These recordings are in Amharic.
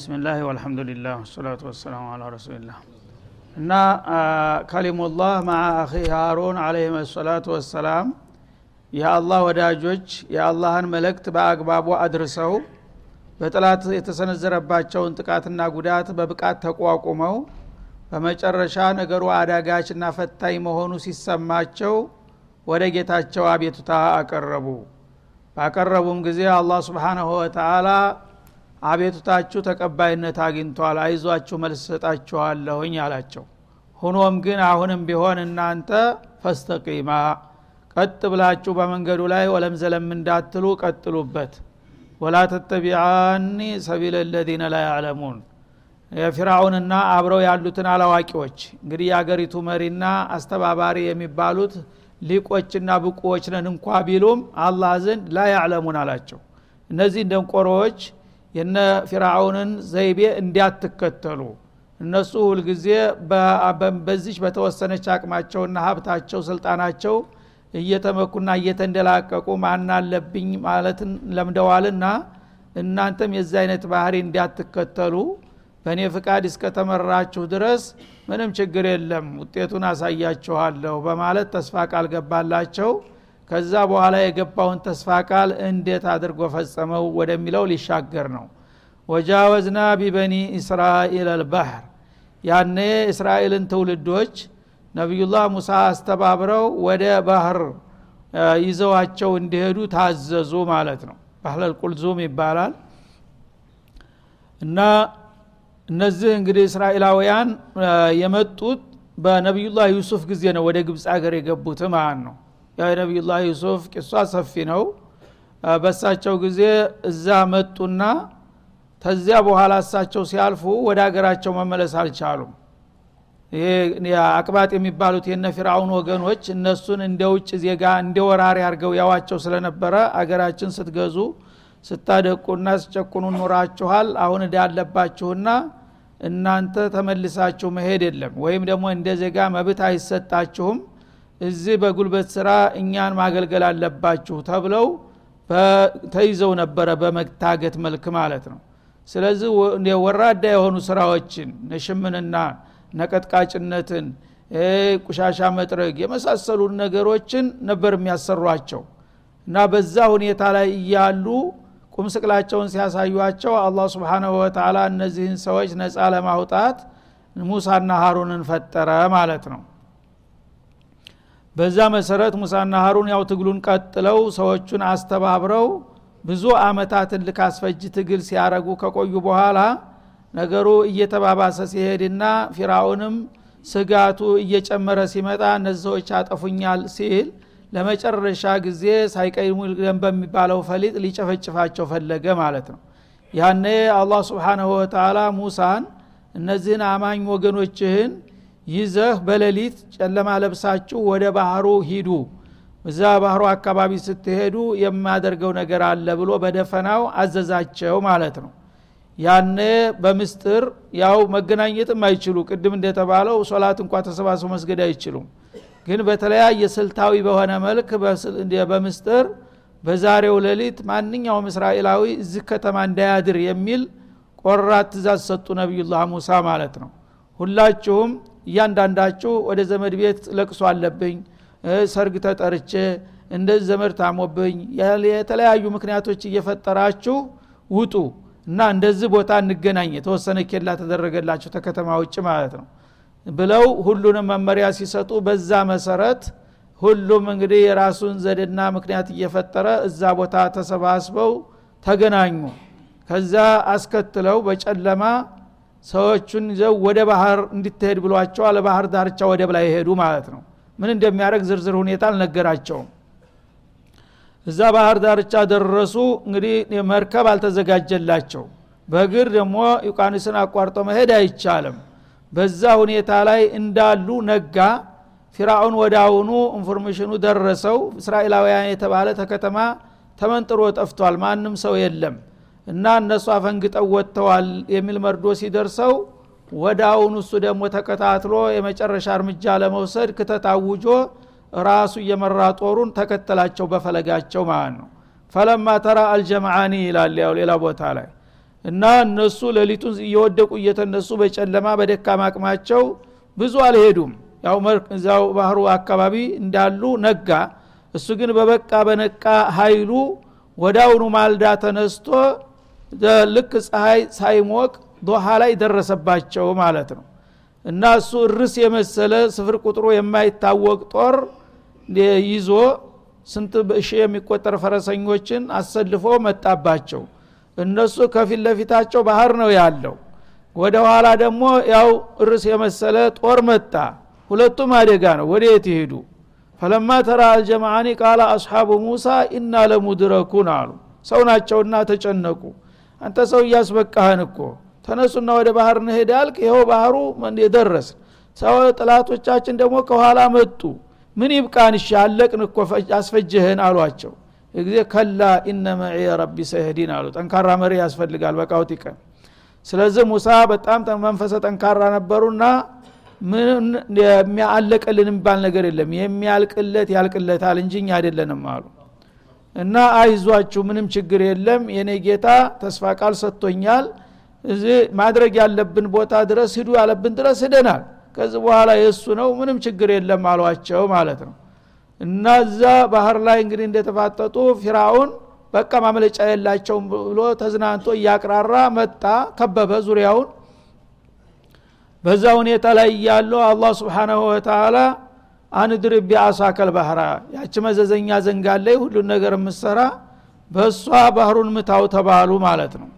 ቢስሚላህ ወልሐምዱሊላህ ወሰላቱ ወሰላሙ አላ ረሱሊላህ። እና ከሊሙላህ ማዓ አኺ ሃሩን አለህም ሰላቱ ወሰላም የአላህ ወዳጆች የአላህን መልእክት በአግባቡ አድርሰው በጥላት የተሰነዘረባቸውን ጥቃትና ጉዳት በብቃት ተቋቁመው በመጨረሻ ነገሩ አዳጋችና ፈታኝ መሆኑ ሲሰማቸው ወደ ጌታቸው አቤቱታ አቀረቡ። ባቀረቡም ጊዜ አላህ ስብሓናሁ ወተአላ አቤቱታችሁ ተቀባይነት አግኝቷል አይዟችሁ መልስ ሰጣችኋለሁኝ አላቸው። ሁኖም ግን አሁንም ቢሆን እናንተ ፈስተቂማ ቀጥ ብላችሁ በመንገዱ ላይ ወለም ዘለም እንዳትሉ ቀጥሉበት። ወላ ተተቢዓኒ ሰቢል ለዚነ ላ ያዕለሙን። የፊራውንና አብረው ያሉትን አላዋቂዎች እንግዲህ የአገሪቱ መሪና አስተባባሪ የሚባሉት ሊቆችና ብቁዎች ነን እንኳ ቢሉም አላህ ዘንድ ላ ያዕለሙን አላቸው። እነዚህ ደንቆሮዎች የነ ፊራውንን ዘይቤ እንዲያትከተሉ። እነሱ ሁልጊዜ በዚች በተወሰነች አቅማቸውና ሀብታቸው ስልጣናቸው እየተመኩና እየተንደላቀቁ ማናለብኝ ማለትን ለምደዋልና እናንተም የዚህ አይነት ባህሪ እንዲያትከተሉ በእኔ ፍቃድ እስከተመራችሁ ድረስ ምንም ችግር የለም ውጤቱን አሳያችኋለሁ በማለት ተስፋ ቃል ገባላቸው ከዛ በኋላ የገባውን ተስፋ ቃል እንዴት አድርጎ ፈጸመው ወደሚለው ሊሻገር ነው። ወጃወዝና ቢበኒ እስራኤል አልባህር። ያኔ እስራኤልን ትውልዶች ነቢዩላህ ሙሳ አስተባብረው ወደ ባህር ይዘዋቸው እንዲሄዱ ታዘዙ ማለት ነው። ባህለል ቁልዙም ይባላል። እና እነዚህ እንግዲህ እስራኤላውያን የመጡት በነቢዩላህ ዩሱፍ ጊዜ ነው ወደ ግብፅ ሀገር የገቡት ማለት ነው የነቢዩላህ ዩሱፍ ቂሷ ሰፊ ነው። በሳቸው ጊዜ እዛ መጡና ተዚያ በኋላ እሳቸው ሲያልፉ ወደ ሀገራቸው መመለስ አልቻሉም። ይሄ አቅባጥ የሚባሉት የነ ፊርአውን ወገኖች እነሱን እንደ ውጭ ዜጋ እንደ ወራሪ አድርገው ያዋቸው ስለነበረ አገራችን ስትገዙ ስታደቁና ስጨቁኑ ኑራችኋል አሁን እዳ እናንተ ተመልሳችሁ መሄድ የለም። ወይም ደግሞ እንደ ዜጋ መብት አይሰጣችሁም እዚህ በጉልበት ስራ እኛን ማገልገል አለባችሁ ተብለው ተይዘው ነበረ በመታገት መልክ ማለት ነው። ስለዚህ ወራዳ የሆኑ ስራዎችን ነሽምንና ነቀጥቃጭነትን ቁሻሻ መጥረግ የመሳሰሉ ነገሮችን ነበር የሚያሰሯቸው። እና በዛ ሁኔታ ላይ እያሉ ቁም ስቅላቸውን ሲያሳዩቸው አላህ ስብሓናሁ ወተላ እነዚህን ሰዎች ነፃ ለማውጣት ሙሳና ሀሩንን ፈጠረ ማለት ነው በዛ መሰረት ሙሳና ሀሩን ያው ትግሉን ቀጥለው ሰዎቹን አስተባብረው ብዙ አመታትን ልካስፈጅ ትግል ሲያረጉ ከቆዩ በኋላ ነገሩ እየተባባሰ ሲሄድና ፊራውንም ስጋቱ እየጨመረ ሲመጣ እነዚህ ሰዎች አጠፉኛል ሲል ለመጨረሻ ጊዜ ሳይቀይሙ በሚባለው ፈሊጥ ሊጨፈጭፋቸው ፈለገ ማለት ነው። ያኔ አላህ ስብሓንሁ ወተላ ሙሳን እነዚህን አማኝ ወገኖችህን ይዘህ በሌሊት ጨለማ ለብሳችሁ ወደ ባህሩ ሂዱ። እዛ ባህሩ አካባቢ ስትሄዱ የማደርገው ነገር አለ ብሎ በደፈናው አዘዛቸው ማለት ነው። ያኔ በምስጥር ያው መገናኘትም አይችሉ። ቅድም እንደተባለው ሶላት እንኳ ተሰባስበው መስገድ አይችሉም። ግን በተለያየ ስልታዊ በሆነ መልክ በምስጥር በዛሬው ሌሊት ማንኛውም እስራኤላዊ እዚህ ከተማ እንዳያድር የሚል ቆራት ትእዛዝ ሰጡ ነቢዩላህ ሙሳ ማለት ነው። ሁላችሁም እያንዳንዳችሁ ወደ ዘመድ ቤት ለቅሶ አለብኝ ሰርግ ተጠርቼ እንደዚህ ዘመድ ታሞብኝ የተለያዩ ምክንያቶች እየፈጠራችሁ ውጡ እና እንደዚህ ቦታ እንገናኝ የተወሰነ ኬላ ተደረገላቸው ተከተማ ውጭ ማለት ነው ብለው ሁሉንም መመሪያ ሲሰጡ በዛ መሰረት ሁሉም እንግዲህ የራሱን ዘዴና ምክንያት እየፈጠረ እዛ ቦታ ተሰባስበው ተገናኙ። ከዛ አስከትለው በጨለማ ሰዎቹን ይዘው ወደ ባህር እንዲትሄድ ብሏቸዋል ባህር ዳርቻ ወደብ ላይ ሄዱ ማለት ነው። ምን እንደሚያደርግ ዝርዝር ሁኔታ አልነገራቸውም። እዛ ባህር ዳርቻ ደረሱ። እንግዲህ መርከብ አልተዘጋጀላቸው። በእግር ደግሞ ውቅያኖስን አቋርጦ መሄድ አይቻልም። በዛ ሁኔታ ላይ እንዳሉ ነጋ። ፊራውን ወደ አሁኑ information ኑ ደረሰው። እስራኤላውያን የተባለ ከከተማ ተመንጥሮ ጠፍቷል። ማንም ሰው የለም እና እነሱ አፈንግጠው ወጥተዋል የሚል መርዶ ሲደርሰው ወደ አሁኑ እሱ ደግሞ ተከታትሎ የመጨረሻ እርምጃ ለመውሰድ ክተት አውጆ ራሱ እየመራ ጦሩን ተከተላቸው በፈለጋቸው ማለት ነው። ፈለማ ተራ አልጀምዓኒ ይላል ያው ሌላ ቦታ ላይ። እና እነሱ ሌሊቱን እየወደቁ እየተነሱ በጨለማ በደካማ አቅማቸው ብዙ አልሄዱም። ያው እዛው ባህሩ አካባቢ እንዳሉ ነጋ። እሱ ግን በበቃ በነቃ ኃይሉ ወዳውኑ ማልዳ ተነስቶ ልክ ፀሐይ ሳይሞቅ ዶሃ ላይ ደረሰባቸው ማለት ነው። እና እሱ እርስ የመሰለ ስፍር ቁጥሩ የማይታወቅ ጦር ይዞ ስንት ሺ የሚቆጠር ፈረሰኞችን አሰልፎ መጣባቸው። እነሱ ከፊት ለፊታቸው ባህር ነው ያለው። ወደ ኋላ ደግሞ ያው እርስ የመሰለ ጦር መጣ። ሁለቱም አደጋ ነው። ወደ የት ይሄዱ? ፈለማ ተራ አልጀማዓኒ ቃለ አስሓቡ ሙሳ ኢና ለሙድረኩን አሉ። ሰው ናቸውና ተጨነቁ አንተ ሰው እያስበቃህን እኮ። ተነሱና ወደ ባህር እንሄድ አልክ። ይኸው ባህሩ የደረስ ሰው ጥላቶቻችን ደግሞ ከኋላ መጡ። ምን ይብቃን? እሺ አለቅን እኮ አስፈጅህን አሏቸው። ጊዜ ከላ ኢነ መዒ ረቢ ሰህዲን አሉ። ጠንካራ መሪ ያስፈልጋል በቃውት ይቀን ስለዚህ ሙሳ በጣም መንፈሰ ጠንካራ ነበሩና ምን የሚያለቀልን የሚባል ነገር የለም። የሚያልቅለት ያልቅለታል እንጂ እኛ አይደለንም አሉ እና አይዟችሁ ምንም ችግር የለም። የኔ ጌታ ተስፋ ቃል ሰጥቶኛል። እዚህ ማድረግ ያለብን ቦታ ድረስ ሂዱ ያለብን ድረስ ሂደናል። ከዚህ በኋላ የእሱ ነው ምንም ችግር የለም አሏቸው ማለት ነው። እና እዛ ባህር ላይ እንግዲህ እንደተፋጠጡ ፊራውን በቃ ማምለጫ የላቸውም ብሎ ተዝናንቶ እያቅራራ መጣ ከበበ ዙሪያውን። በዛ ሁኔታ ላይ እያሉ አላህ ስብሓናሁ ወተላ አንድርብ ቢአሳከል ባህራ። ያች መዘዘኛ ዘንጋለይ ሁሉን ነገር የምሰራ በእሷ ባህሩን ምታው ተባሉ ማለት ነው።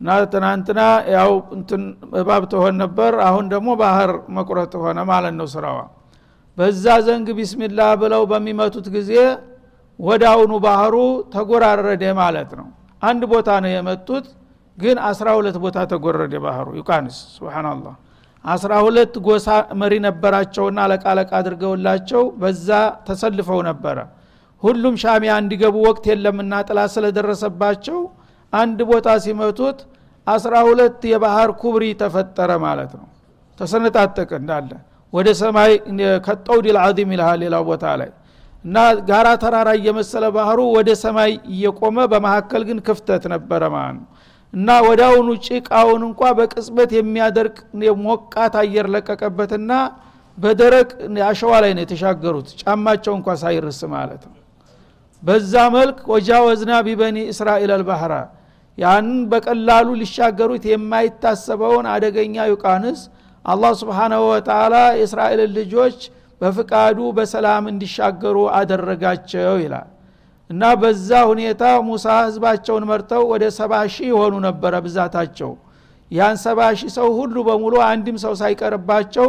እና ትናንትና ያው እንትን እባብ ትሆን ነበር አሁን ደግሞ ባህር መቁረጥ ሆነ ማለት ነው ስራዋ። በዛ ዘንግ ቢስሚላ ብለው በሚመቱት ጊዜ ወዳውኑ ባህሩ ተጎራረደ ማለት ነው። አንድ ቦታ ነው የመጡት ግን አስራ ሁለት ቦታ ተጎረደ ባህሩ። ውቅያኖስ سبحان الله አስራ ሁለት ጎሳ መሪ ነበራቸውና አለቃለቃ አድርገውላቸው በዛ ተሰልፈው ነበረ። ሁሉም ሻሚያ እንዲገቡ ወቅት የለምና ጥላ ስለደረሰባቸው አንድ ቦታ ሲመቱት አስራ ሁለት የባህር ኩብሪ ተፈጠረ ማለት ነው። ተሰነጣጠቀ እንዳለ ወደ ሰማይ ከጠውዲል አዚም ይልሃል ሌላው ቦታ ላይ እና ጋራ ተራራ እየመሰለ ባህሩ ወደ ሰማይ እየቆመ በመካከል ግን ክፍተት ነበረ ማለት ነው እና ወዳውኑ ጭቃውን እንኳ በቅጽበት የሚያደርቅ ሞቃት አየር ለቀቀበትና በደረቅ አሸዋ ላይ ነው የተሻገሩት። ጫማቸው እንኳ ሳይርስ ማለት ነው። በዛ መልክ وجاوزنا ببني إسرائيل البحر ያንን በቀላሉ ሊሻገሩት የማይታሰበውን አደገኛ ውቅያኖስ አላህ سبحانه وتعالى የእስራኤልን ልጆች በፍቃዱ በሰላም እንዲሻገሩ አደረጋቸው ይላል እና በዛ ሁኔታ ሙሳ ህዝባቸውን መርተው ወደ ሰባ ሺህ የሆኑ ነበረ ብዛታቸው። ያን ሰባ ሺህ ሰው ሁሉ በሙሉ አንድም ሰው ሳይቀርባቸው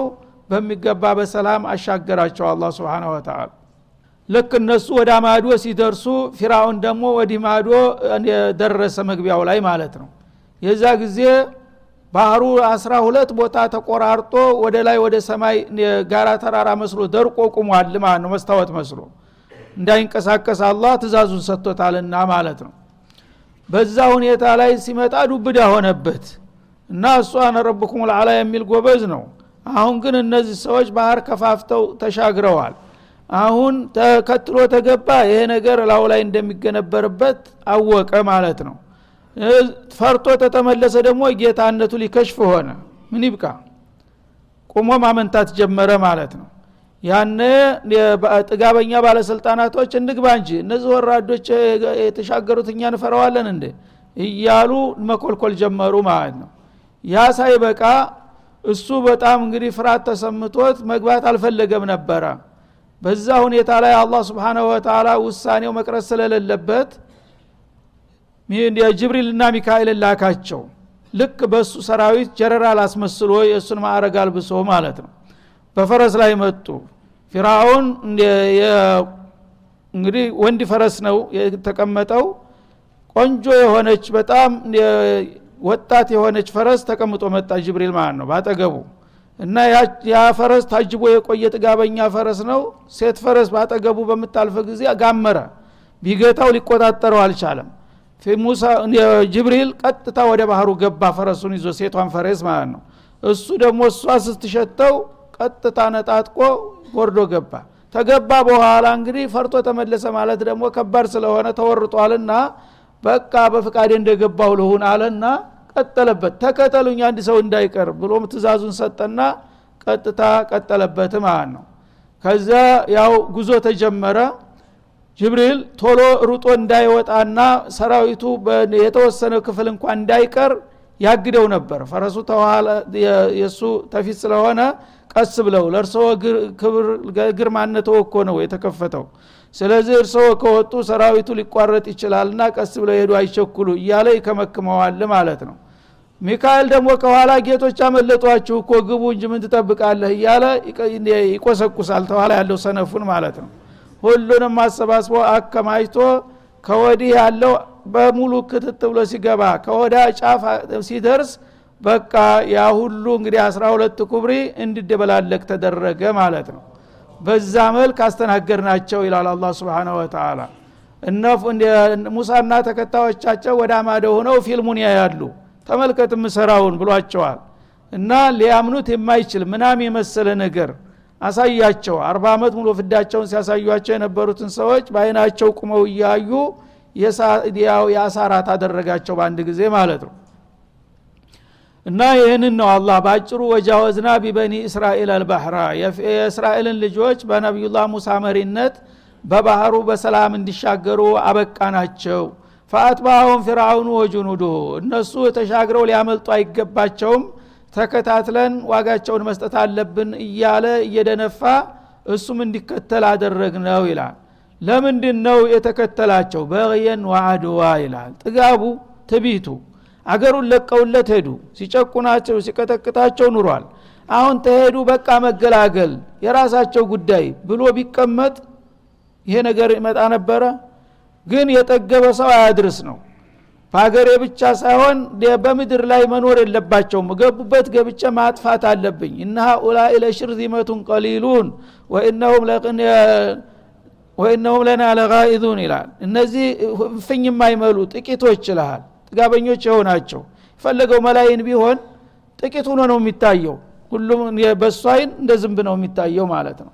በሚገባ በሰላም አሻገራቸው አላ ስብን ወተላ ልክ እነሱ ወደ ማዶ ሲደርሱ ፊራውን ደግሞ ወዲህ ማዶ ደረሰ መግቢያው ላይ ማለት ነው። የዛ ጊዜ ባህሩ አስራ ሁለት ቦታ ተቆራርጦ ወደ ላይ ወደ ሰማይ ጋራ ተራራ መስሎ ደርቆ ቁሟል ማለት ነው። መስታወት መስሎ እንዳይንቀሳቀስ አላህ ትእዛዙን ሰጥቶታልና ማለት ነው። በዛ ሁኔታ ላይ ሲመጣ ዱብዳ ሆነበት እና እሱ አነ ረብኩም ልዓላ የሚል ጎበዝ ነው። አሁን ግን እነዚህ ሰዎች ባህር ከፋፍተው ተሻግረዋል። አሁን ተከትሎ ተገባ ይሄ ነገር ላው ላይ እንደሚገነበርበት አወቀ ማለት ነው። ፈርቶ ተተመለሰ ደግሞ ጌታነቱ ሊከሽፍ ሆነ። ምን ይብቃ? ቁሞ ማመንታት ጀመረ ማለት ነው ያነ ጥጋበኛ ባለስልጣናቶች እንግባ እንጂ እነዚህ ወራዶች የተሻገሩት እኛ እንፈረዋለን እንደ እያሉ መኮልኮል ጀመሩ ማለት ነው። ያ ሳይበቃ እሱ በጣም እንግዲህ ፍርሃት ተሰምቶት መግባት አልፈለገም ነበረ። በዛ ሁኔታ ላይ አላህ ስብሓናሁ ወተላ ውሳኔው መቅረት ስለሌለበት ጅብሪልና ሚካኤል ላካቸው። ልክ በእሱ ሰራዊት ጀነራል አስመስሎ የእሱን ማዕረግ አልብሶ ማለት ነው። በፈረስ ላይ መጡ ፊራውን እንግዲህ ወንድ ፈረስ ነው የተቀመጠው። ቆንጆ የሆነች በጣም ወጣት የሆነች ፈረስ ተቀምጦ መጣ ጅብሪል ማለት ነው ባጠገቡ እና ያ ፈረስ ታጅቦ የቆየ ጥጋበኛ ፈረስ ነው። ሴት ፈረስ ባጠገቡ በምታልፈ ጊዜ ጋመረ። ቢገታው ሊቆጣጠረው አልቻለም። ሙሳ ጅብሪል ቀጥታ ወደ ባህሩ ገባ ፈረሱን ይዞ ሴቷን ፈረስ ማለት ነው። እሱ ደግሞ እሷ ስትሸተው ቀጥታ ነጣጥቆ ወርዶ ገባ። ተገባ በኋላ እንግዲህ ፈርቶ ተመለሰ ማለት ደግሞ ከባድ ስለሆነ ተወርጧልና በቃ በፍቃዴ እንደገባው ልሁን አለና ቀጠለበት። ተከተሉኝ አንድ ሰው እንዳይቀር ብሎ ትእዛዙን ሰጠና ቀጥታ ቀጠለበት ማለት ነው። ከዛ ያው ጉዞ ተጀመረ። ጅብሪል ቶሎ ሩጦ እንዳይወጣና ሰራዊቱ የተወሰነ ክፍል እንኳን እንዳይቀር ያግደው ነበር። ፈረሱ የእሱ ተፊት ስለሆነ ቀስ ብለው ለእርስዎ ግርማነት እኮ ነው የተከፈተው። ስለዚህ እርስዎ ከወጡ ሰራዊቱ ሊቋረጥ ይችላልና ቀስ ብለው ሄዱ አይቸኩሉ እያለ ይከመክመዋል ማለት ነው። ሚካኤል ደግሞ ከኋላ ጌቶች አመለጧችሁ እኮ ግቡ እንጂ ምን ትጠብቃለህ እያለ ይቆሰቁሳል ተኋላ ያለው ሰነፉን ማለት ነው። ሁሉንም አሰባስቦ አከማችቶ ከወዲህ ያለው በሙሉ ክትት ብሎ ሲገባ ከወዳ ጫፍ ሲደርስ በቃ ያ ሁሉ እንግዲህ አስራ ሁለት ኩብሪ እንዲደበላለቅ ተደረገ ማለት ነው። በዛ መልክ አስተናገር ናቸው ይላል አላ ስብን ወተላ ሙሳና ተከታዮቻቸው ወደ አማደ ሆነው ፊልሙን ያያሉ። ተመልከት ምሰራውን ብሏቸዋል። እና ሊያምኑት የማይችል ምናም የመሰለ ነገር አሳያቸው። አርባ ዓመት ሙሉ ፍዳቸውን ሲያሳዩቸው የነበሩትን ሰዎች በአይናቸው ቁመው እያዩ የአሳራት አደረጋቸው በአንድ ጊዜ ማለት ነው። እና ይህንን ነው አላህ በአጭሩ ወጃወዝና ቢበኒ እስራኤል አልባህራ። የእስራኤልን ልጆች በነቢዩላህ ሙሳ መሪነት በባህሩ በሰላም እንዲሻገሩ አበቃ ናቸው ፈአትባሁም ፊርአውኑ ወጁኑዱሁ እነሱ ተሻግረው ሊያመልጡ አይገባቸውም ተከታትለን ዋጋቸውን መስጠት አለብን እያለ እየደነፋ እሱም እንዲከተል አደረግ ነው ይላል። ለምንድን ነው የተከተላቸው? በየን ዋአድዋ ይላል። ጥጋቡ ትቢቱ አገሩን ለቀውለት ሄዱ። ሲጨቁናቸው ሲቀጠቅጣቸው ኑሯል። አሁን ተሄዱ በቃ መገላገል የራሳቸው ጉዳይ ብሎ ቢቀመጥ ይሄ ነገር ይመጣ ነበረ? ግን የጠገበ ሰው አያድርስ ነው በሀገሬ ብቻ ሳይሆን በምድር ላይ መኖር የለባቸውም። ገቡበት ገብቼ ማጥፋት አለብኝ። እና ኡላይ ለሽርዚመቱን ቀሊሉን ወኢነሁም ለና ለጋኢዙን ይላል። እነዚህ ፍኝ የማይመሉ ጥቂቶች ይልሃል። ጥጋበኞች የሆናቸው የፈለገው መላይን ቢሆን ጥቂት ሆኖ ነው የሚታየው። ሁሉም አይን እንደ ዝንብ ነው የሚታየው ማለት ነው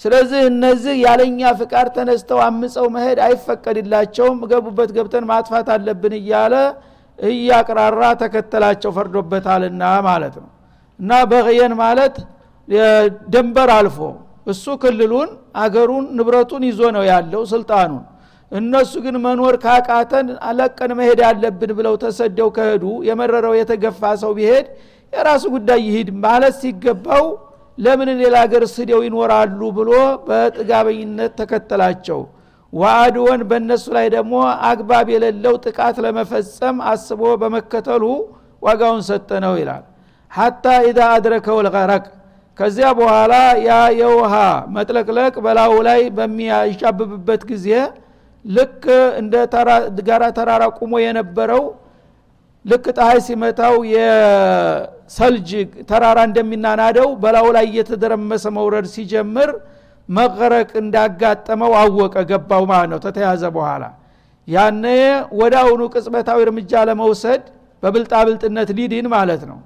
ስለዚህ እነዚህ ያለኛ ፍቃድ ተነስተው አምፀው መሄድ አይፈቀድላቸውም። ገቡበት ገብተን ማጥፋት አለብን እያለ እያቅራራ ተከተላቸው ፈርዶበታልና ማለት ነው። እና በቅየን ማለት ደንበር አልፎ እሱ ክልሉን አገሩን ንብረቱን ይዞ ነው ያለው ስልጣኑን። እነሱ ግን መኖር ካቃተን አለቀን መሄድ አለብን ብለው ተሰደው ከሄዱ የመረረው የተገፋ ሰው ቢሄድ የራሱ ጉዳይ ይሂድ ማለት ሲገባው ለምን ሌላ ሀገር ስደው ይኖራሉ ብሎ በጥጋበኝነት ተከተላቸው። ዋአድወን በእነሱ ላይ ደግሞ አግባብ የሌለው ጥቃት ለመፈጸም አስቦ በመከተሉ ዋጋውን ሰጠ ነው ይላል። ሐታ ኢዛ አድረከው ልቀረቅ። ከዚያ በኋላ ያ የውሃ መጥለቅለቅ በላዩ ላይ በሚያሻብብበት ጊዜ ልክ እንደ ጋራ ተራራ ቁሞ የነበረው ልክ ፀሐይ ሲመታው የሰልጅ ተራራ እንደሚናናደው በላዩ ላይ እየተደረመሰ መውረድ ሲጀምር መቀረቅ እንዳጋጠመው አወቀ ገባው ማለት ነው። ተተያዘ በኋላ ያነ ወደ አሁኑ ቅጽበታዊ እርምጃ ለመውሰድ በብልጣብልጥነት ሊድን ማለት ነው።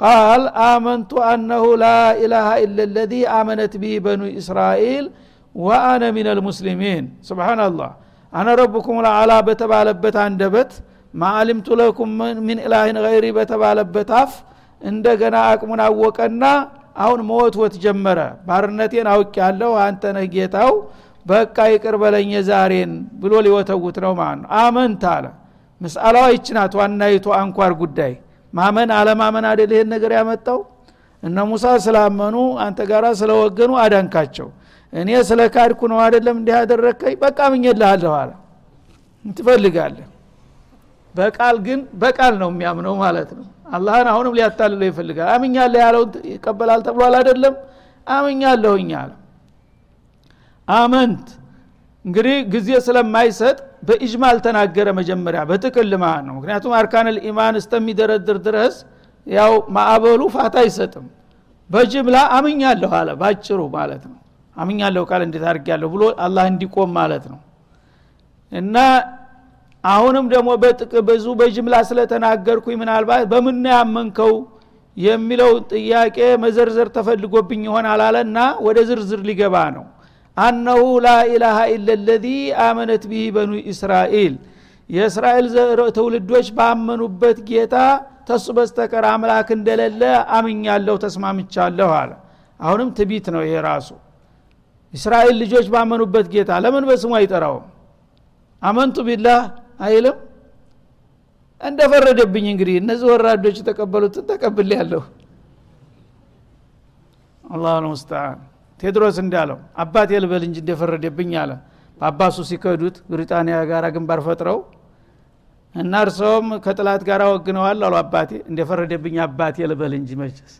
ቃል አመንቱ አነሁ ላኢላሃ ኢላ ለዚ አመነት ቢህ በኑ እስራኤል ወአነ ሚን አልሙስሊሚን ስብናላህ አነ ረብኩም ለአላ በተባለበት አንደበት ማአሊምቱ ለኩም ሚን ኢላህን ገይሪ በተባለበት አፍ እንደገና አቅሙን አወቀና አሁን መወትወት ጀመረ። ባርነቴን አውቅ ያለው አንተ ነህ ጌታው በቃ ይቅር በለኝ ዛሬን ብሎ ሊወተውት ነው ማለት ነው። አመንት አለ ምስአላዋ ይችናት ዋናይቱ አንኳር ጉዳይ። ማመን አለማመን አደል ይሄን ነገር ያመጣው? እነ ሙሳ ስላመኑ አንተ ጋራ ስለወገኑ አዳንካቸው። እኔ ስለ ካድኩ ነው አደለም እንዲህ ያደረግከኝ በቃ ምኝልሃለሁ አለ። ትፈልጋለህ? በቃል ግን በቃል ነው የሚያምነው ማለት ነው አላህን አሁንም ሊያታልለው ይፈልጋል። አምኛለሁ ያለው ይቀበላል ተብሏል አይደለም? አምኛለሁኝ አለ አመንት። እንግዲህ ጊዜ ስለማይሰጥ በኢጅማል ተናገረ መጀመሪያ በጥቅል ማለት ነው። ምክንያቱም አርካን ልኢማን እስተሚደረድር ድረስ ያው ማዕበሉ ፋታ አይሰጥም። በጅምላ አምኛለሁ አለ ባጭሩ ማለት ነው። አምኛለሁ ቃል እንዴት አድርጊያለሁ ብሎ አላህ እንዲቆም ማለት ነው። እና አሁንም ደግሞ በጥቅ ብዙ በጅምላ ስለተናገርኩኝ ምናልባት በምን ያመንከው የሚለው ጥያቄ መዘርዘር ተፈልጎብኝ ይሆናል አለና ወደ ዝርዝር ሊገባ ነው። አነሁ ላኢላሃ ኢለ ለዚ አመነት ቢህ በኑ እስራኤል። የእስራኤል ትውልዶች ባመኑበት ጌታ ተሱ በስተቀር አምላክ እንደሌለ አምኛለሁ ተስማምቻለሁ አለ። አሁንም ትቢት ነው ይሄ ራሱ። እስራኤል ልጆች ባመኑበት ጌታ ለምን በስሙ አይጠራውም? አመንቱ ቢላህ አይልም? እንደፈረደብኝ እንግዲህ እነዚህ ወራዶች የተቀበሉትን ተቀብል ያለሁ አላሁ ልሙስተዓን ቴድሮስ እንዳለው አባቴ ልበል እንጂ እንደፈረደብኝ አለ። በአባሱ ሲከዱት ብሪጣንያ ጋር ግንባር ፈጥረው እና እርሰውም ከጥላት ጋር ወግነዋል አሉ አባቴ። እንደፈረደብኝ አባቴ ልበል እንጂ መቸስ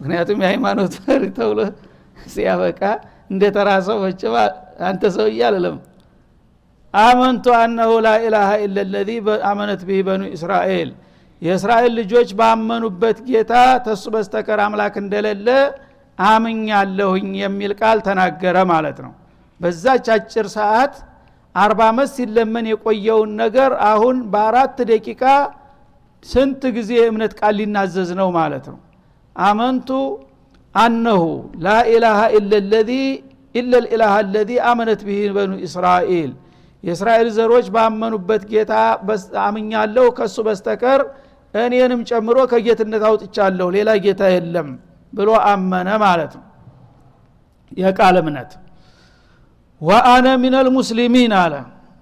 ምክንያቱም የሃይማኖት መሪ ተብሎ ሲያበቃ እንደ ተራሰው መቸባ አንተ ሰው እያልለም አመንቱ አነሁ ላኢላሃ ኢለ ለዚ አመነት ብህ በኑ እስራኤል። የእስራኤል ልጆች ባመኑበት ጌታ ተሱ በስተቀር አምላክ እንደሌለ አምኛለሁኝ የሚል ቃል ተናገረ ማለት ነው። በዛች አጭር ሰዓት አርባ አመት ሲለመን የቆየውን ነገር አሁን በአራት ደቂቃ ስንት ጊዜ እምነት ቃል ሊናዘዝ ነው ማለት ነው። አመንቱ አነሁ ላኢላሃ ኢለ ለዚ ኢለ ልኢላሃ አመነት ብህ በኑ እስራኤል የእስራኤል ዘሮች ባመኑበት ጌታ አምኛለሁ ከሱ በስተቀር እኔንም ጨምሮ ከጌትነት አውጥቻለሁ ሌላ ጌታ የለም ብሎ አመነ ማለት ነው። የቃል እምነት። ወአነ ሚነል ሙስሊሚን አለ።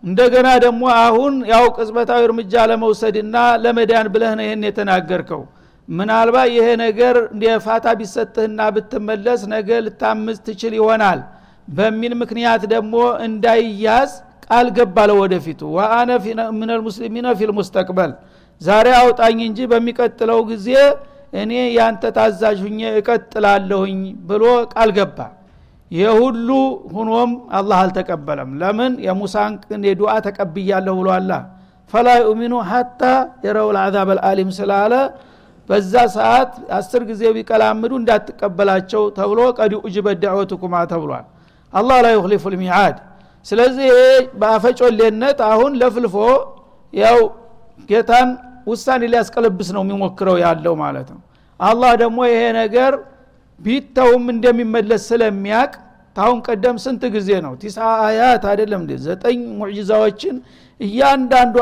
እንደገና ደግሞ አሁን ያው ቅጽበታዊ እርምጃ ለመውሰድና ለመዳን ብለህ ነው ይህን የተናገርከው። ምናልባት ይሄ ነገር ፋታ ቢሰጥህና ብትመለስ ነገ ልታምዝ ትችል ይሆናል በሚል ምክንያት ደግሞ እንዳይያዝ ቃል ገባለ ወደፊቱ ወአነ ሚነል ሙስሊሚነ ፊል ሙስተቅበል። ዛሬ አውጣኝ እንጂ በሚቀጥለው ጊዜ እኔ ያንተ ታዛዥ ሁኜ እቀጥላለሁኝ ብሎ ቃል ገባ። ይህ ሁሉ ሁኖም አላህ አልተቀበለም። ለምን? የሙሳን የዱዓ ተቀብያለሁ ብሎ አላ ፈላ ዩእሚኑ ሀታ የረው ልአዛብ አልአሊም ስላለ በዛ ሰዓት አስር ጊዜ ቢቀላምዱ እንዳትቀበላቸው ተብሎ ቀዲ ኡጅበ ዳዕወትኩማ ተብሏል። አላህ ላ ዩክሊፉ ልሚዓድ ስለዚህ በአፈጮሌነት አሁን ለፍልፎ ያው ጌታን ውሳኔ ሊያስቀለብስ ነው የሚሞክረው ያለው ማለት ነው። አላህ ደግሞ ይሄ ነገር ቢተውም እንደሚመለስ ስለሚያቅ ታሁን ቀደም ስንት ጊዜ ነው? ቲስ አያት አይደለም ዘጠኝ ሙዕጂዛዎችን እያንዳንዱ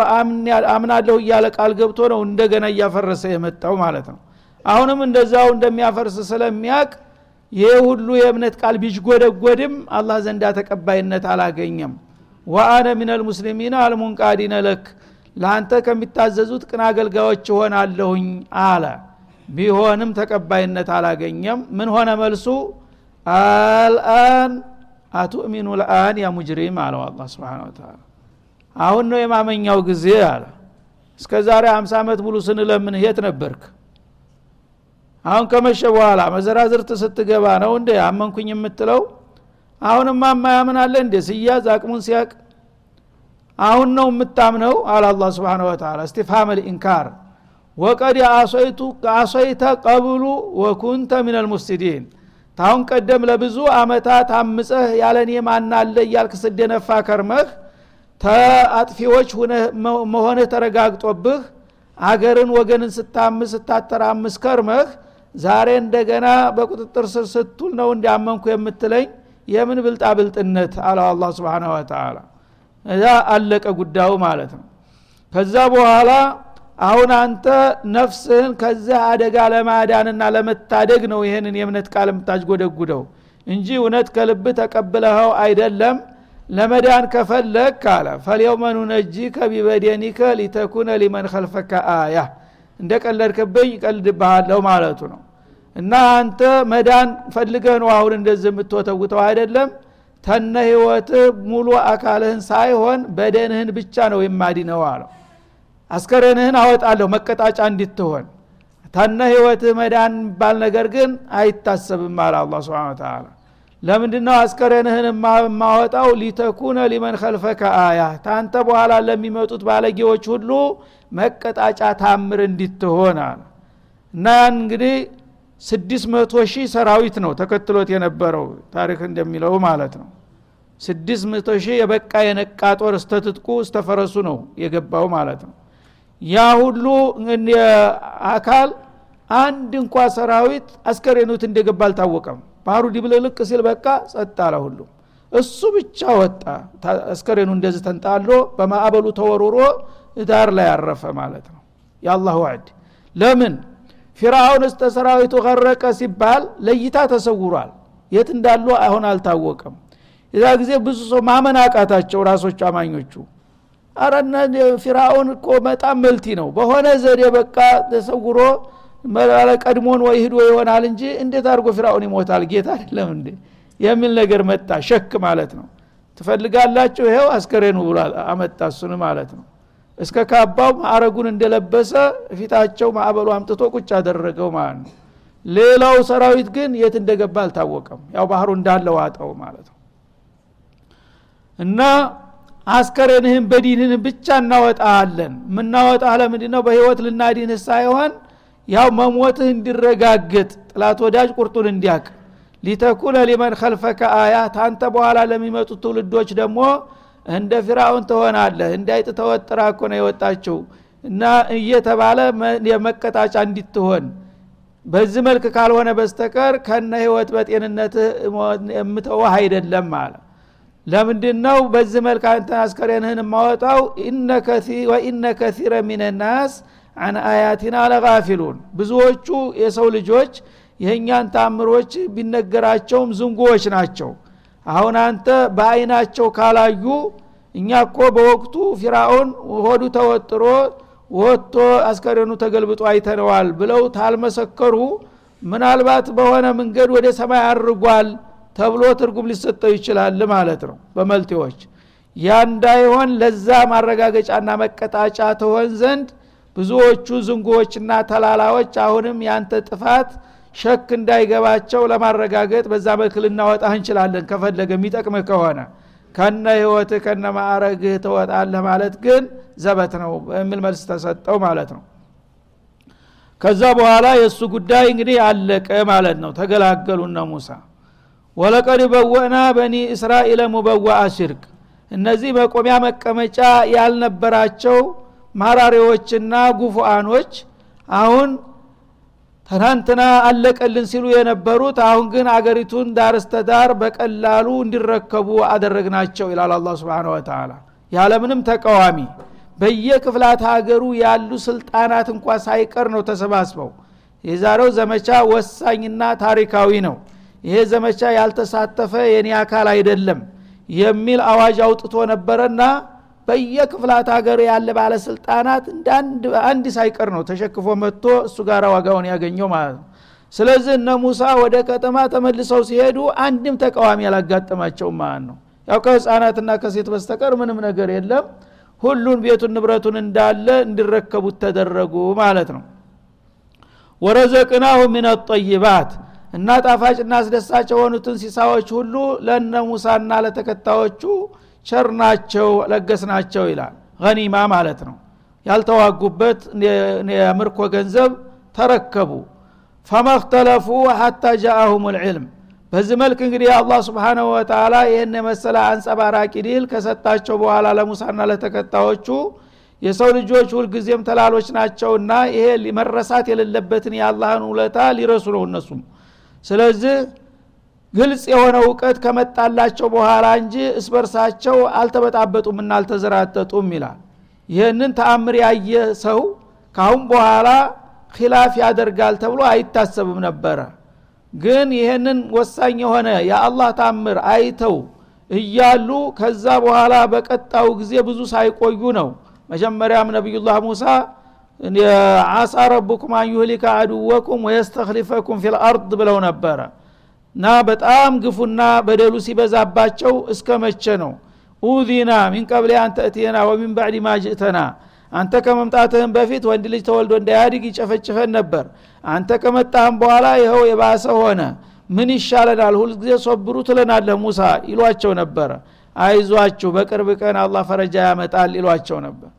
አምናለሁ እያለ ቃል ገብቶ ነው እንደገና እያፈረሰ የመጣው ማለት ነው። አሁንም እንደዛው እንደሚያፈርስ ስለሚያቅ ይህ ሁሉ የእምነት ቃል ቢጅጎደጎድም አላህ ዘንዳ ተቀባይነት አላገኘም። ወአነ ሚነል ሙስሊሚን አልሙንቃዲነ ለክ ለአንተ ከሚታዘዙት ቅን አገልጋዮች ሆናለሁኝ አለ። ቢሆንም ተቀባይነት አላገኘም። ምን ሆነ መልሱ? አልአን አቱእሚኑ ልአን ያ ሙጅሪም አለው አላ ስብን ተላ አሁን ነው የማመኛው ጊዜ አለ። እስከ ዛሬ አምሳ ዓመት ሙሉ ስንለምን የት ነበርክ አሁን ከመሸ በኋላ መዘራዝርት ስትገባ ነው እንደ አመንኩኝ የምትለው? አሁንም ማያምን አለ እንደ ስያዝ አቅሙን ሲያቅ አሁን ነው የምታምነው አለ አላ ስብን ወተላ እስቲፍሃም ልኢንካር ወቀድ አሶይተ ቀብሉ ወኩንተ ምን ልሙፍሲዲን ታሁን ቀደም ለብዙ አመታት አምፀህ ያለኔ ማናለ እያልክ ስደነፋ ከርመህ ተአጥፊዎች መሆንህ ተረጋግጦብህ አገርን ወገንን ስታምስ ስታተራምስ ከርመህ ዛሬ እንደገና በቁጥጥር ስር ስትውል ነው እንዲያመንኩ የምትለኝ? የምን ብልጣ ብልጥነት አለው አላ ስብን ወተላ እዛ አለቀ ጉዳዩ ማለት ነው። ከዛ በኋላ አሁን አንተ ነፍስህን ከዚህ አደጋ ለማዳንና ለመታደግ ነው ይህንን የእምነት ቃል የምታጅጎደጉደው እንጂ እውነት ከልብ ተቀብለኸው አይደለም። ለመዳን ከፈለግ ካለ ፈልየውመ ኑነጂከ ቢበደኒከ ሊተኩነ ሊመን ከልፈከ አያ እንደ ቀለድክብኝ ቀልድብሃለሁ ማለቱ ነው። እና አንተ መዳን ፈልገህ ነው አሁን እንደዚህ የምትወተውተው አይደለም። ተነ ህይወትህ ሙሉ አካልህን ሳይሆን በደንህን ብቻ ነው የማዲነው አለው። አስከሬንህን አወጣለሁ መቀጣጫ እንዲትሆን ተነ ህይወትህ መዳን የሚባል ነገር ግን አይታሰብም አለ አላ ስብን ተላ ለምንድነው አስከሬንህን የማወጣው ሊተኩነ ሊመን ከልፈከ አያ ታንተ በኋላ ለሚመጡት ባለጌዎች ሁሉ መቀጣጫ ታምር እንዲትሆን አለ። እና ያን እንግዲህ ስድስት መቶ ሺህ ሰራዊት ነው ተከትሎት የነበረው ታሪክ እንደሚለው ማለት ነው። ስድስት መቶ ሺህ የበቃ የነቃ ጦር እስተትጥቁ እስተፈረሱ ነው የገባው ማለት ነው። ያ ሁሉ አካል አንድ እንኳ ሰራዊት አስከሬኑት እንደገባ አልታወቀም ባህሩ ዲብልልቅ ሲል በቃ ጸጥ አለ ሁሉም። እሱ ብቻ ወጣ። አስከሬኑ እንደዚህ ተንጣሎ በማዕበሉ ተወርሮ ዳር ላይ ያረፈ ማለት ነው። የአላህ ዋዕድ። ለምን? ፊርአውን እስተ ሰራዊቱ ቀረቀ ሲባል ለይታ ተሰውሯል። የት እንዳሉ አሁን አልታወቀም። የዛ ጊዜ ብዙ ሰው ማመን አቃታቸው ራሶቹ አማኞቹ። አረነ ፊርአውን እኮ በጣም መልቲ ነው። በሆነ ዘዴ በቃ ተሰውሮ ቀድሞን ወይ ሂዶ ይሆናል እንጂ እንዴት አድርጎ ፊርአውን ይሞታል? ጌታ አይደለም እንዴ? የሚል ነገር መጣ ሸክ ማለት ነው። ትፈልጋላችሁ? ይኸው አስከሬኑ ብሏል አመጣ እሱን ማለት ነው። እስከ ካባው ማዕረጉን እንደለበሰ ፊታቸው ማዕበሉ አምጥቶ ቁጭ አደረገው ማለት ነው። ሌላው ሰራዊት ግን የት እንደገባ አልታወቀም። ያው ባህሩ እንዳለ ዋጠው ማለት ነው። እና አስከሬንህን በዲንህን ብቻ እናወጣለን። የምናወጣ ለምንድ ነው በህይወት ልናዲንህ ሳይሆን ያው መሞትህ እንዲረጋግጥ ጥላት ወዳጅ ቁርጡን እንዲያቅ። ሊተኩነ ሊመን ከልፈከ አያ ታንተ በኋላ ለሚመጡት ትውልዶች ደግሞ እንደ ፊራውን ትሆናለህ። እንዳይጥ ተወጥራ እኮ ነው የወጣችው። እና እየተባለ የመቀጣጫ እንዲትሆን። በዚህ መልክ ካልሆነ በስተቀር ከነ ህይወት በጤንነትህ የምተወህ አይደለም አለ። ለምንድን ነው በዚህ መልክ አንተ አስከሬንህን የማወጣው? ወኢነ ከሲረ ሚንናስ አን አያቲና ለጋፊሉን። ብዙዎቹ የሰው ልጆች የእኛን ታምሮች ቢነገራቸውም ዝንጉዎች ናቸው። አሁን አንተ በአይናቸው ካላዩ እኛ እኮ በወቅቱ ፊራውን ሆዱ ተወጥሮ ወጥቶ አስከሬኑ ተገልብጦ አይተነዋል ብለው ታልመሰከሩ። ምናልባት በሆነ መንገድ ወደ ሰማይ አርጓል ተብሎ ትርጉም ሊሰጠው ይችላል ማለት ነው በመልቴዎች። ያ እንዳይሆን ለዛ ማረጋገጫና መቀጣጫ ትሆን ዘንድ ብዙዎቹ ዝንጎዎችና ተላላዎች አሁንም ያንተ ጥፋት ሸክ እንዳይገባቸው ለማረጋገጥ በዛ መልክ ልናወጣህ እንችላለን። ከፈለገ የሚጠቅምህ ከሆነ ከነ ህይወትህ ከነ ማዕረግህ ትወጣለህ ማለት ግን ዘበት ነው የሚል መልስ ተሰጠው ማለት ነው። ከዛ በኋላ የእሱ ጉዳይ እንግዲህ አለቀ ማለት ነው። ተገላገሉነ ሙሳ። ወለቀድ በወእና በኒ እስራኤል ሙበዋአ ሽርክ እነዚህ መቆሚያ መቀመጫ ያልነበራቸው ማራሪዎችና ጉፉአኖች አሁን ትናንትና አለቀልን ሲሉ የነበሩት አሁን ግን አገሪቱን ዳር እስተዳር በቀላሉ እንዲረከቡ አደረግናቸው ይላል አላ ስብን ወተላ ያለምንም ተቃዋሚ በየክፍላት ሀገሩ ያሉ ስልጣናት እንኳ ሳይቀር ነው ተሰባስበው። የዛሬው ዘመቻ ወሳኝና ታሪካዊ ነው። ይሄ ዘመቻ ያልተሳተፈ የኔ አካል አይደለም የሚል አዋጅ አውጥቶ ነበረና በየክፍላት ሀገር ያለ ባለስልጣናት አንድ ሳይቀር ነው ተሸክፎ መጥቶ እሱ ጋር ዋጋውን ያገኘው ማለት ነው። ስለዚህ እነ ሙሳ ወደ ከተማ ተመልሰው ሲሄዱ አንድም ተቃዋሚ ያላጋጠማቸውም ማለት ነው። ያው ከህፃናትና ከሴት በስተቀር ምንም ነገር የለም። ሁሉን ቤቱን ንብረቱን እንዳለ እንዲረከቡት ተደረጉ ማለት ነው። ወረዘቅናሁ ምን ጠይባት እና ጣፋጭና አስደሳች የሆኑትን ሲሳዎች ሁሉ ለነ ሙሳና ለተከታዮቹ ቸር ናቸው ለገስ ናቸው ይላል። ገኒማ ማለት ነው። ያልተዋጉበት የምርኮ ገንዘብ ተረከቡ። ፈመክተለፉ ሐታ ጃአሁም ልዕልም። በዚህ መልክ እንግዲህ አላህ ስብሓናሁ ወተላ ይህን የመሰለ አንጸባራቂ ዲል ከሰጣቸው በኋላ ለሙሳና ለተከታዮቹ የሰው ልጆች ሁልጊዜም ተላሎች ናቸውና ይሄ መረሳት የሌለበትን የአላህን ውለታ ሊረሱ ነው እነሱም። ስለዚህ ግልጽ የሆነ እውቀት ከመጣላቸው በኋላ እንጂ እስበርሳቸው አልተበጣበጡምና አልተዘራጠጡም ይላል። ይህንን ተአምር ያየ ሰው ካሁን በኋላ خلاف ያደርጋል ተብሎ አይታሰብም ነበረ። ግን ይህንን ወሳኝ የሆነ የአላህ ታምር አይተው እያሉ ከዛ በኋላ በቀጣዩ ጊዜ ብዙ ሳይቆዩ ነው። መጀመሪያም ነቢዩላህ ሙሳ عسى ربكم أن يهلك عدوكم ويستخلفكم في الأرض ብለው ነበረ እና በጣም ግፉና በደሉ ሲበዛባቸው እስከ መቼ ነው? ኡዚና ሚን ቀብሊ አንተ እትየና ወሚን ባዕድ ማ ጅእተና። አንተ ከመምጣትህም በፊት ወንድ ልጅ ተወልዶ እንዳያድግ ይጨፈጭፈን ነበር። አንተ ከመጣህም በኋላ ይኸው የባሰ ሆነ። ምን ይሻለናል? ሁልጊዜ ሶብሩ ትለናለህ ሙሳ ይሏቸው ነበረ አይዟችሁ በቅርብ ቀን አላህ ፈረጃ ያመጣል ይሏቸው ነበር።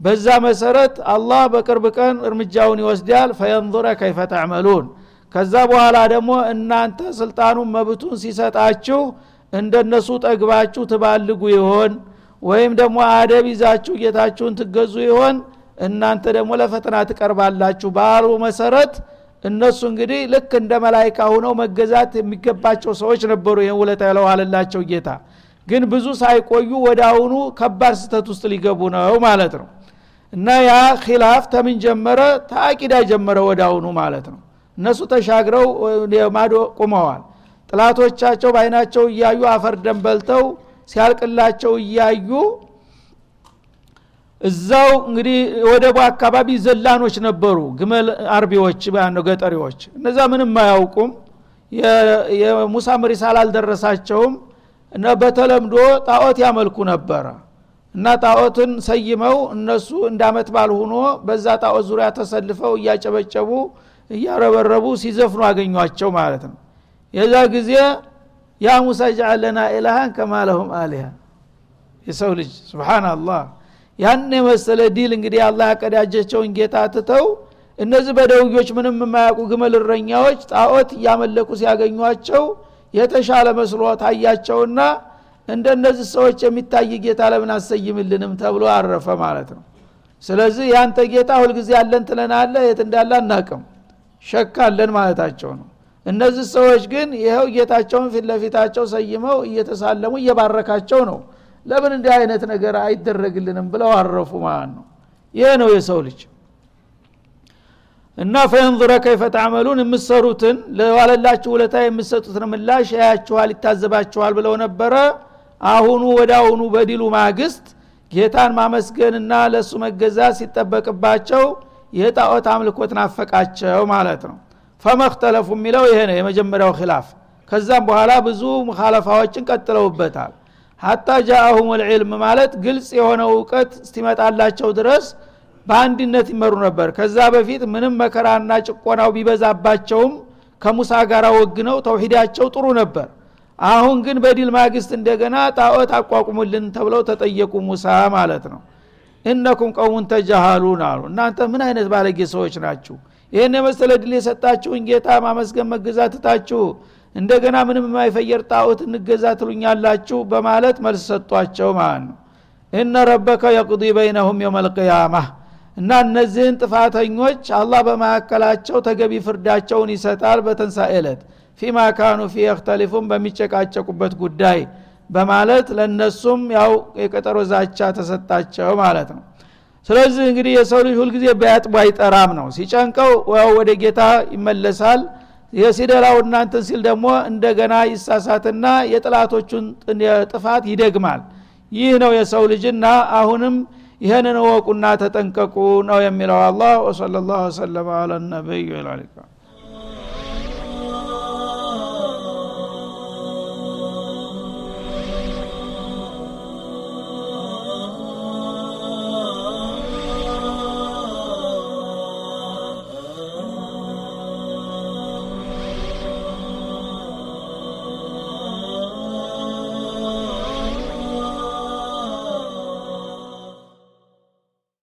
በዛ መሰረት አላህ በቅርብ ቀን እርምጃውን ይወስዳል። ፈየንظረ ከይፈ ተዕመሉን ከዛ በኋላ ደግሞ እናንተ ስልጣኑን መብቱን ሲሰጣችሁ እንደነሱ ጠግባችሁ ትባልጉ ይሆን? ወይም ደግሞ አደብ ይዛችሁ ጌታችሁን ትገዙ ይሆን? እናንተ ደግሞ ለፈተና ትቀርባላችሁ ባሉ መሰረት እነሱ እንግዲህ ልክ እንደ መላይካ ሁነው መገዛት የሚገባቸው ሰዎች ነበሩ ይህን ውለታ ያለዋለላቸው ጌታ። ግን ብዙ ሳይቆዩ ወደ አሁኑ ከባድ ስተት ውስጥ ሊገቡ ነው ማለት ነው። እና ያ ኪላፍ ተምን ጀመረ? ተአቂዳ ጀመረ ወዳውኑ ማለት ነው እነሱ ተሻግረው ማዶ ቁመዋል ጥላቶቻቸው በአይናቸው እያዩ አፈር ደም በልተው ሲያልቅላቸው እያዩ እዛው እንግዲህ ወደቡ አካባቢ ዘላኖች ነበሩ። ግመል አርቢዎች ነው ገጠሪዎች። እነዛ ምንም አያውቁም። የሙሳም ሪሳል አልደረሳቸውም እና በተለምዶ ጣዖት ያመልኩ ነበረ። እና ጣዖትን ሰይመው እነሱ እንዳመት ባል ሆኖ በዛ ጣዖት ዙሪያ ተሰልፈው እያጨበጨቡ እያረበረቡ ሲዘፍኑ አገኟቸው ማለት ነው። የዛ ጊዜ يا موسى اجعل لنا إلها كما لهم آلهة? የሰው ልጅ። سبحان الله ያን የመሰለ ድል እንግዲህ አላህ ያቀዳጀቸውን ጌታ ትተው እነዚህ በደውዮች ምንም የማያውቁ ግመል እረኛዎች ጣዖት እያመለኩ ሲያገኟቸው የተሻለ መስሎ ታያቸውና እንደ እነዚህ ሰዎች የሚታይ ጌታ ለምን አትሰይምልንም ተብሎ አረፈ ማለት ነው። ስለዚህ ያንተ ጌታ ሁልጊዜ አለን ትለናለ የት እንዳለ አናቅም ሸካለን ማለታቸው ነው። እነዚህ ሰዎች ግን ይኸው ጌታቸውን ፊት ለፊታቸው ሰይመው እየተሳለሙ እየባረካቸው ነው። ለምን እንዲህ አይነት ነገር አይደረግልንም ብለው አረፉ ማለት ነው። ይህ ነው የሰው ልጅ። እና ፈየንظረ ከይፈ ተዕመሉን የምሰሩትን ለዋለላችሁ ውለታ የምሰጡትን ምላሽ ያያችኋል ይታዘባችኋል ብለው ነበረ። አሁኑ ወደ አሁኑ በዲሉ ማግስት ጌታን ማመስገንና ለእሱ መገዛት ሲጠበቅባቸው የጣዖት አምልኮት ናፈቃቸው ማለት ነው። ፈመክተለፉ የሚለው ይሄ ነው የመጀመሪያው ኪላፍ ከዛም በኋላ ብዙ ሙካለፋዎችን ቀጥለውበታል። ሀታ ጃአሁም ልዕልም ማለት ግልጽ የሆነ እውቀት እስቲመጣላቸው ድረስ በአንድነት ይመሩ ነበር። ከዛ በፊት ምንም መከራና ጭቆናው ቢበዛባቸውም ከሙሳ ጋር ወግነው ተውሂዳቸው ጥሩ ነበር። አሁን ግን በዲል ማግስት እንደገና ጣዖት አቋቁሙልን ተብለው ተጠየቁ ሙሳ ማለት ነው እነኩም ቀውሙን ተጃሃሉን አሉ። እናንተ ምን አይነት ባለጌ ሰዎች ናችሁ? ይህን የመሰለ ድል የሰጣችሁን ጌታ ማመስገን መገዛት ትታችሁ እንደገና ምንም የማይፈየር ጣዖት እንገዛ ትሉኛላችሁ በማለት መልስ ሰጧቸው ማለት ነው። እነ ረበከ የቅዲ በይነሁም የውም አልቅያማ እና እነዚህን ጥፋተኞች አላህ በመካከላቸው ተገቢ ፍርዳቸውን ይሰጣል በተንሳኤ ዕለት። ፊማ ካኑ ፊ የክተሊፉን በሚጨቃጨቁበት ጉዳይ በማለት ለእነሱም ያው የቀጠሮ ዛቻ ተሰጣቸው ማለት ነው። ስለዚህ እንግዲህ የሰው ልጅ ሁልጊዜ በያጥቡ አይጠራም ነው። ሲጨንቀው ወደ ጌታ ይመለሳል። የሲደላው እናንትን ሲል ደግሞ እንደገና ይሳሳትና የጥላቶቹን ጥፋት ይደግማል። ይህ ነው የሰው ልጅና አሁንም ይህንን እወቁና ተጠንቀቁ ነው የሚለው አላህ ወሰለ ላሁ ወሰለማ አላ ነቢይ